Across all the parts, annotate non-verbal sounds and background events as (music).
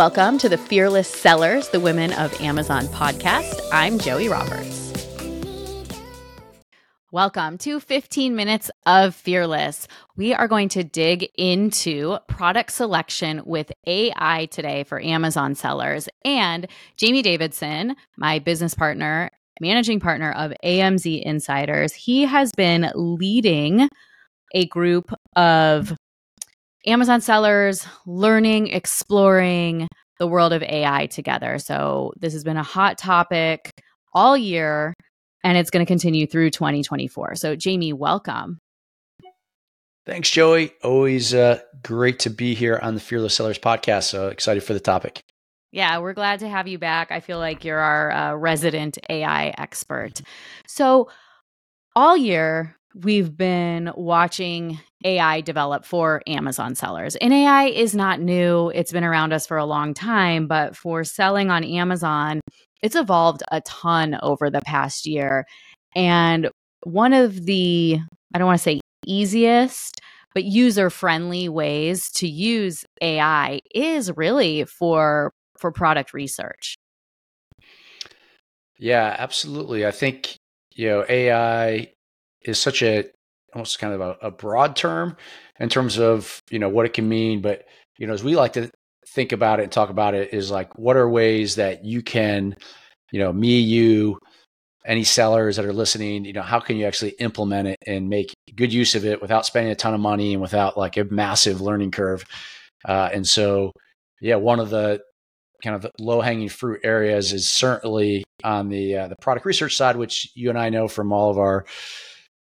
Welcome to the Fearless Sellers, the Women of Amazon podcast. I'm Joie Roberts. Welcome to 15 minutes of Fearless. We are going to dig into product selection with AI today for Amazon sellers. And Jamie Davidson, my business partner, managing partner of AMZ Insiders, he has been leading a group of Amazon sellers learning, exploring the world of AI together. So, this has been a hot topic all year and it's going to continue through 2024. So, Jamie, welcome. Thanks, Joie. Always uh, great to be here on the Fearless Sellers podcast. So excited for the topic. Yeah, we're glad to have you back. I feel like you're our uh, resident AI expert. So, all year, we've been watching AI develop for Amazon sellers. And AI is not new, it's been around us for a long time, but for selling on Amazon, it's evolved a ton over the past year. And one of the, I don't want to say easiest, but user friendly ways to use AI is really for for product research. Yeah, absolutely. I think you know AI is such a almost kind of a, a, broad term in terms of you know what it can mean but you know as we like to think about it and talk about it is like what are ways that you can you know me you any sellers that are listening you know how can you actually implement it and make good use of it without spending a ton of money and without like a massive learning curve? Uh, and so yeah one of the kind of low hanging fruit areas is certainly on the uh, the product research side which you and I know from all of our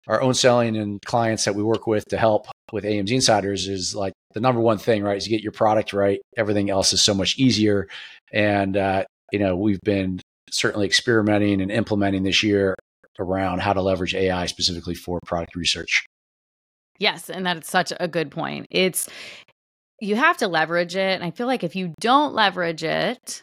our own selling and clients that we work with to help with AMZ Insiders is like the number one thing, right? Is you get your product right. Everything else is so much easier. And, uh, you know, we've been certainly experimenting and implementing this year around how to leverage AI specifically for product research. Yes. And that's such a good point. It's, you have to leverage it. And I feel like if you don't leverage it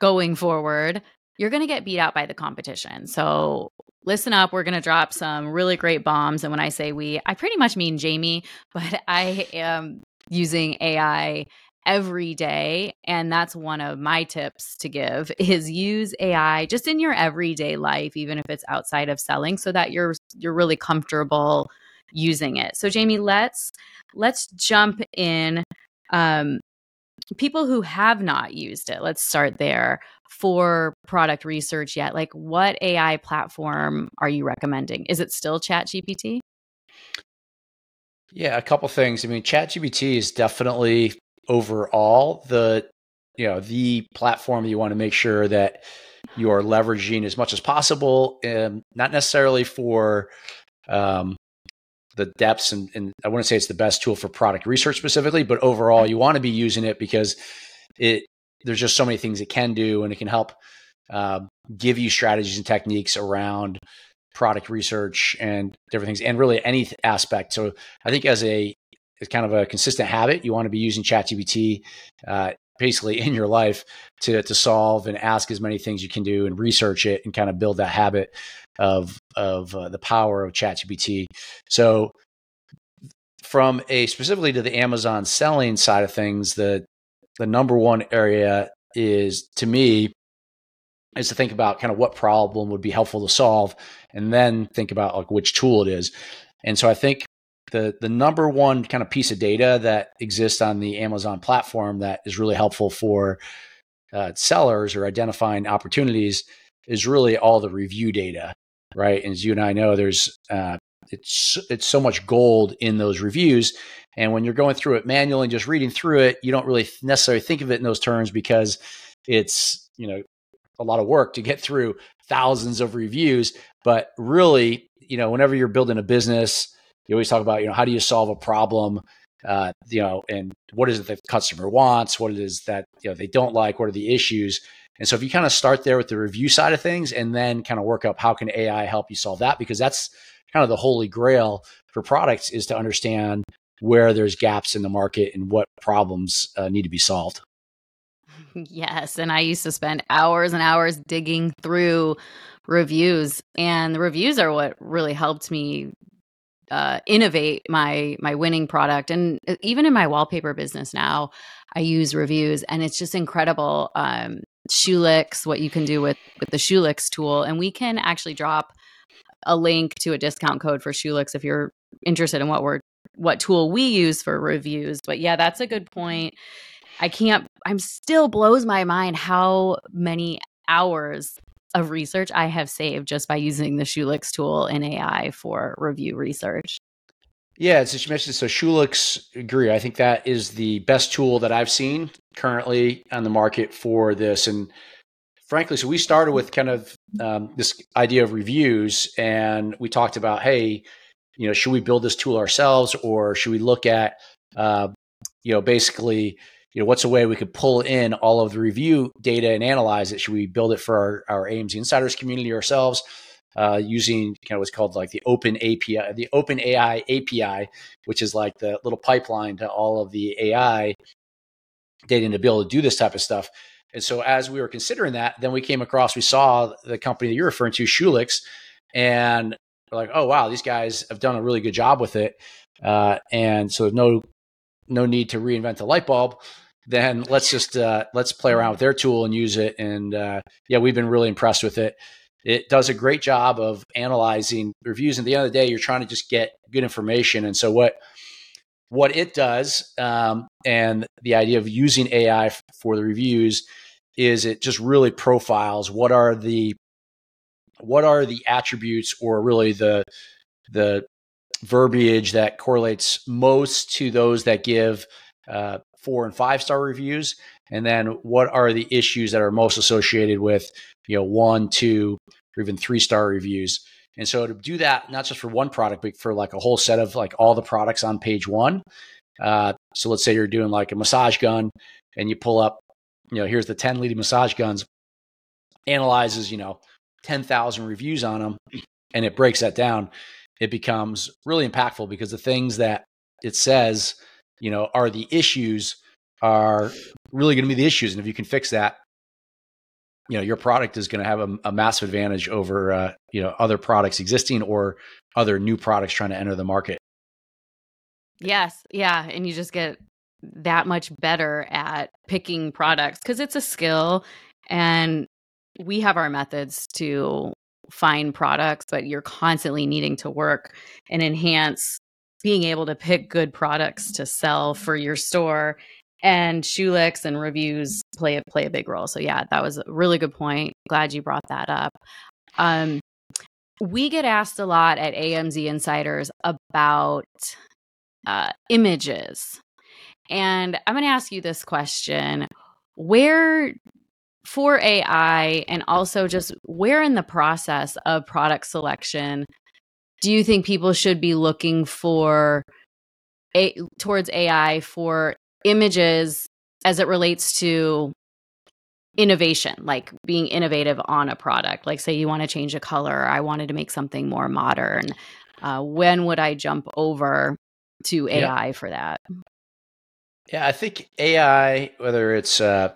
going forward, you're going to get beat out by the competition. So listen up. We're going to drop some really great bombs. And when I say we, I pretty much mean Jamie, (laughs) but I am using AI every day and that's one of my tips to give is use AI just in your everyday life even if it's outside of selling so that you're you're really comfortable using it. So Jamie, let's let's jump in um people who have not used it. Let's start there for product research yet? Like, what AI platform are you recommending? Is it still ChatGPT? Yeah, a couple things. I mean, ChatGPT is definitely overall the you know the platform you want to make sure that you are leveraging as much as possible, and not necessarily for um, the depths and, and I wouldn't say it's the best tool for product research specifically, but overall you want to be using it because it there's just so many things it can do, and it can help uh, give you strategies and techniques around product research and different things, and really any aspect. So I think as a as kind of a consistent habit, you want to be using ChatGPT uh, basically in your life to to solve and ask as many things you can do and research it and kind of build that habit of of uh, the power of ChatGPT. So from a specifically to the Amazon selling side of things, the the number one area is to me is to think about kind of what problem would be helpful to solve and then think about like which tool it is. And so I think the the number one kind of piece of data that exists on the Amazon platform that is really helpful for uh, sellers or identifying opportunities is really all the review data, right? And as you and I know, there's uh, it's it's so much gold in those reviews and when you're going through it manually and just reading through it you don't really necessarily think of it in those terms because it's you know a lot of work to get through thousands of reviews but really you know whenever you're building a business you always talk about you know how do you solve a problem uh, you know and what is it the customer wants what it is that you know they don't like what are the issues and so if you kind of start there with the review side of things and then kind of work up how can ai help you solve that because that's kind of the holy grail for products is to understand where there's gaps in the market and what problems uh, need to be solved. Yes. And I used to spend hours and hours digging through reviews, and the reviews are what really helped me uh, innovate my my winning product. And uh, even in my wallpaper business now i use reviews and it's just incredible um Shulex, what you can do with with the Shulex tool. And we can actually drop a link to a discount code for Shulex if you're interested in what we're what tool we use for reviews. But yeah that's a good point. I can't i'm still blows my mind how many hours of research I have saved just by using the Shulex tool in AI for review research. Yeah, as you mentioned, so Shulex, agree. I think that is the best tool that I've seen currently on the market for this. And frankly, so we started with kind of um, this idea of reviews, and we talked about, hey, you know, should we build this tool ourselves, or should we look at, uh, you know, basically you know, what's a way we could pull in all of the review data and analyze it? Should we build it for our, our AMZ insiders community ourselves? Uh, using kind of what's called like the open API, the open AI API, which is like the little pipeline to all of the AI data to be able to do this type of stuff. And so as we were considering that, then we came across, we saw the company that you're referring to, Shulex, and we're like, oh wow, these guys have done a really good job with it. Uh, and so there's no no need to reinvent the light bulb then let's just uh, let's play around with their tool and use it. And uh, yeah, we've been really impressed with it. It does a great job of analyzing reviews. At the end of the day, you're trying to just get good information. And so what what it does, um, and the idea of using AI for the reviews is it just really profiles what are the what are the attributes or really the the verbiage that correlates most to those that give uh, four and five star reviews, and then what are the issues that are most associated with you know one, two, or even three star reviews. And so to do that, not just for one product, but for like a whole set of like all the products on page one. Uh, so let's say you're doing like a massage gun, and you pull up, you know, here's the ten leading massage guns. Analyzes, you know, ten thousand reviews on them, and it breaks that down. It becomes really impactful because the things that it says you know, are the issues are really going to be the issues. And if you can fix that, you know, your product is going to have a, a massive advantage over, uh, you know, other products existing or other new products trying to enter the market. Yes. Yeah. And you just get that much better at picking products because it's a skill and we have our methods to find products, but you're constantly needing to work and enhance being able to pick good products to sell for your store and Shulex and reviews play a play a big role. So yeah, that was a really good point. Glad you brought that up. Um, we get asked a lot at AMZ Insiders about uh, images, and I'm going to ask you this question: Where for AI, and also just where in the process of product selection do you think people should be looking for a, towards AI for images as it relates to innovation, like being innovative on a product? Like, say you want to change a color, I wanted to make something more modern. Uh, when would I jump over to AI yeah. for that? Yeah, I think AI, whether it's uh,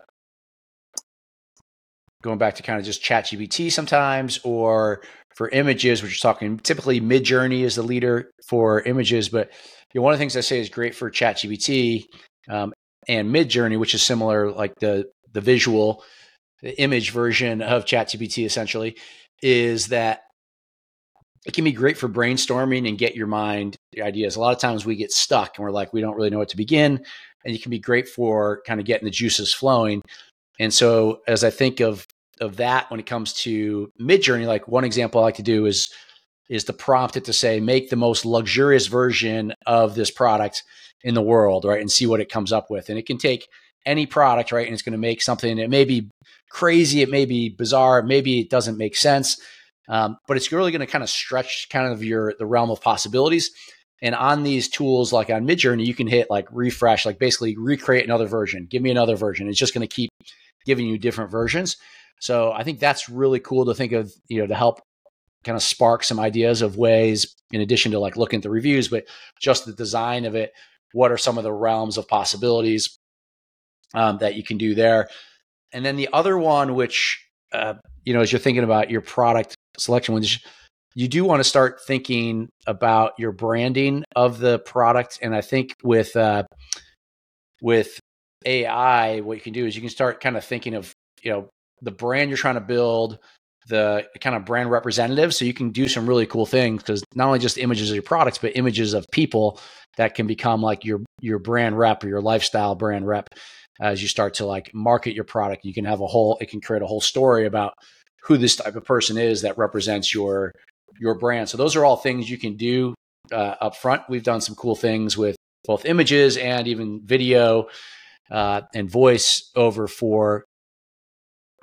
going back to kind of just ChatGPT sometimes, or for images, which you're talking typically Midjourney is the leader for images, but you know, one of the things I say is great for ChatGPT um, and Midjourney, which is similar, like the the visual, the image version of ChatGPT, essentially, is that it can be great for brainstorming and get your mind the ideas. A lot of times we get stuck and we're like, we don't really know what to begin, and it can be great for kind of getting the juices flowing. And so, as I think of of that when it comes to Midjourney, like one example I like to do is is to prompt it to say, make the most luxurious version of this product in the world, right? And see what it comes up with. And it can take any product, right? And it's going to make something It may be crazy, it may be bizarre, maybe it doesn't make sense. Um, but it's really going to kind of stretch kind of your the realm of possibilities. And on these tools, like on Midjourney, you can hit like refresh, like basically recreate another version. Give me another version. It's just going to keep giving you different versions. So I think that's really cool to think of, you know, to help kind of spark some ideas of ways, in addition to like looking at the reviews, but just the design of it. What are some of the realms of possibilities um, that you can do there? And then the other one, which, uh, you know, as you're thinking about your product selection, which you do want to start thinking about your branding of the product. And I think with uh, with AI, what you can do is you can start kind of thinking of you know the brand you're trying to build, the kind of brand representative. So you can do some really cool things because not only just images of your products, but images of people that can become like your your brand rep or your lifestyle brand rep as you start to like market your product. You can have a whole it can create a whole story about who this type of person is that represents your your brand. So those are all things you can do uh, up front. We've done some cool things with both images and even video uh, and voice over for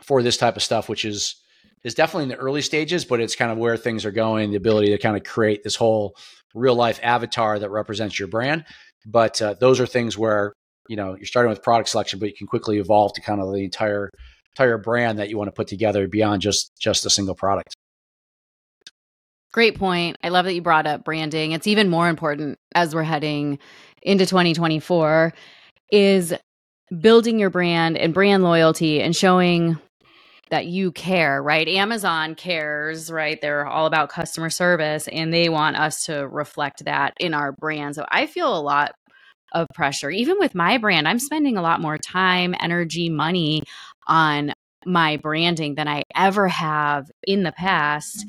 for this type of stuff, which is is definitely in the early stages, but it's kind of where things are going. The ability to kind of create this whole real life avatar that represents your brand. But uh, those are things where you know you're starting with product selection, but you can quickly evolve to kind of the entire entire brand that you want to put together beyond just just a single product. Great point. I love that you brought up branding. It's even more important as we're heading into 2024 is building your brand and brand loyalty and showing that you care, right? Amazon cares, right? They're all about customer service and they want us to reflect that in our brand. So I feel a lot of pressure. Even with my brand, I'm spending a lot more time, energy, money on my branding than I ever have in the past.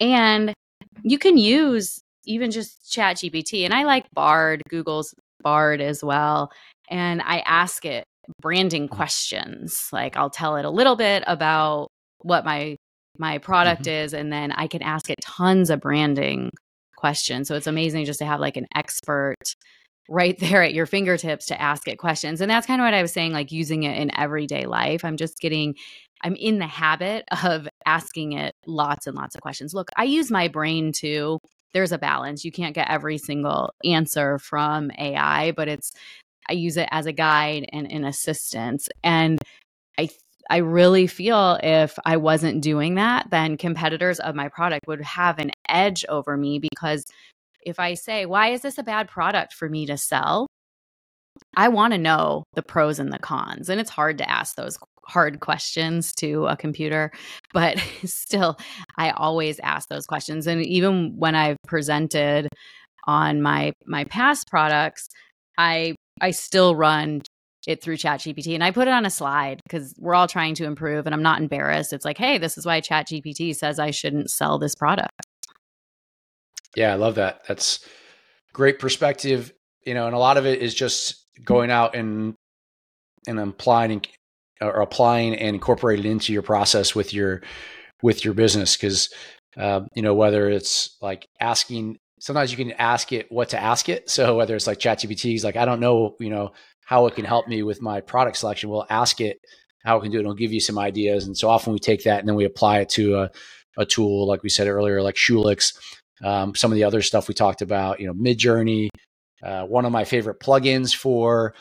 And you can use even just chat gpt and i like bard google's bard as well and i ask it branding questions like i'll tell it a little bit about what my my product mm-hmm. is and then i can ask it tons of branding questions so it's amazing just to have like an expert right (laughs) there at your fingertips to ask it questions and that's kind of what i was saying like using it in everyday life i'm just getting I'm in the habit (laughs) of asking it lots and lots of questions. Look, I use my brain too. There's a balance. You can't get every single answer from AI, but it's I use it as a guide and an assistance. And I I really feel if I wasn't doing that, then competitors of my product would have an edge over me because if I say, why is this a bad product for me to sell? I want to know the pros and the cons. And it's hard to ask those hard questions to a computer, but (laughs) still, I always ask those questions. And even when I've presented on my my past products, I I still run it through ChatGPT and I put it on a slide because we're all trying to improve and I'm not embarrassed. It's like, hey, this is why ChatGPT says I shouldn't sell this product. Yeah, I love that. That's great perspective. You know, and a lot of it is just going out and and applying or applying and incorporating into your process with your with your business because uh, you know whether it's like asking sometimes you can ask it what to ask it. So whether it's like ChatGPT is like I don't know you know how it can help me with my product selection. We'll ask it how it can do it. It'll give you some ideas. And so often we take that and then we apply it to a, a tool like we said earlier like Shulex um, some of the other stuff we talked about you know Midjourney uh, one of my favorite plugins for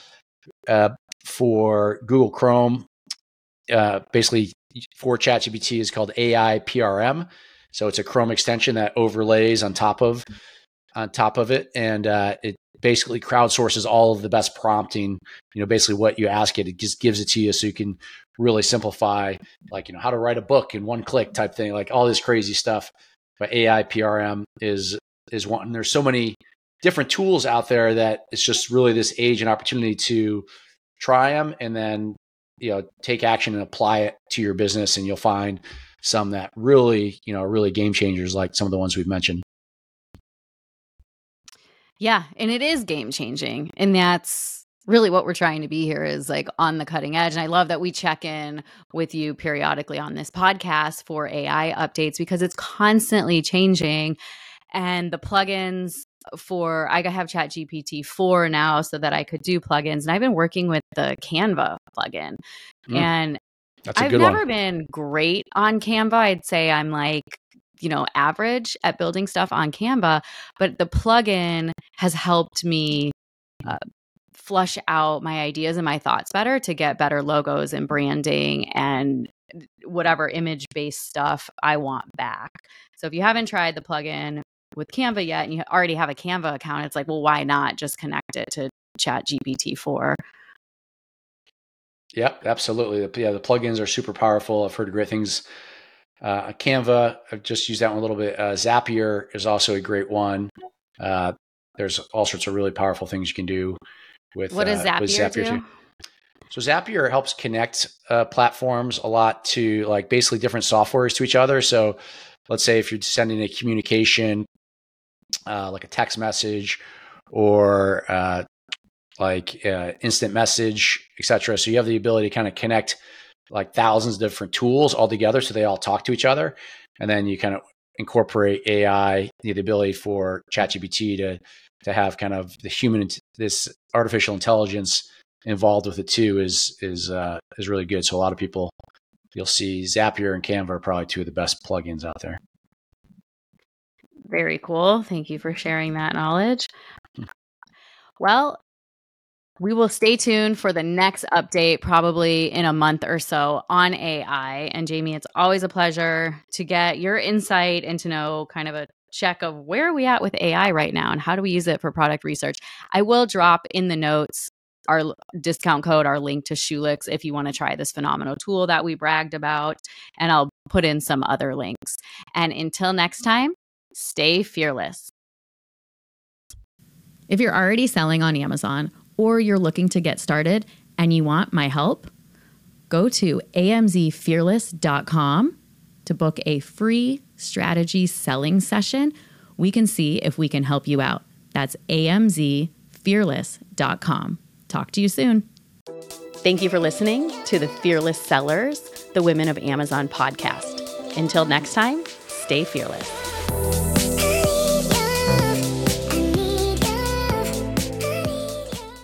uh, for Google Chrome, uh, basically for ChatGPT, is called AI PRM. So it's a Chrome extension that overlays on top of on top of it, and uh, it basically crowdsources all of the best prompting. You know, basically what you ask it, it just gives it to you, so you can really simplify, like you know, how to write a book in one click type thing, like all this crazy stuff. But AI PRM is is one. There's so many different tools out there that it's just really this age and opportunity to try them and then you know take action and apply it to your business and you'll find some that really you know really game changers like some of the ones we've mentioned yeah and it is game changing and that's really what we're trying to be here is like on the cutting edge and i love that we check in with you periodically on this podcast for ai updates because it's constantly changing and the plugins for I have Chat GPT 4 now so that I could do plugins. And I've been working with the Canva plugin. Mm, and I've never one. been great on Canva. I'd say I'm like, you know, average at building stuff on Canva, but the plugin has helped me uh, flush out my ideas and my thoughts better to get better logos and branding and whatever image based stuff I want back. So if you haven't tried the plugin, with Canva yet and you already have a Canva account, it's like, well, why not just connect it to Chat GPT 4? Yep, absolutely. Yeah, the plugins are super powerful. I've heard great things Uh, Canva, I've just used that one a little bit. Uh, Zapier is also a great one. Uh, there's all sorts of really powerful things you can do with what does Zapier, with Zapier do? Too. So Zapier helps connect uh, platforms a lot to like basically different softwares to each other. So let's say if you're sending a communication, uh, like a text message or uh, like uh, instant message, etc. So you have the ability to kind of connect like thousands of different tools all together, so they all talk to each other, and then you kind of incorporate AI, the ability for ChatGPT to to have kind of the human this artificial intelligence involved with it too is is uh, is really good. So a lot of people you'll see Zapier and Canva are probably two of the best plugins out there. Very cool. Thank you for sharing that knowledge. Hmm. Well, we will stay tuned for the next update, probably in a month or so, on AI. And Jamie, it's always a pleasure to get your insight and to know kind of a check of where are we at with AI right now and how do we use it for product research. I will drop in the notes our discount code, our link to Shulex if you want to try this phenomenal tool that we bragged about. And I'll put in some other links. And until next time, stay fearless. If you're already selling on Amazon, or you're looking to get started and you want my help, go to amzfearless.com to book a free strategy selling session. We can see if we can help you out. That's amzfearless.com. Talk to you soon. Thank you for listening to the Fearless Sellers, the Women of Amazon podcast. Until next time, stay fearless.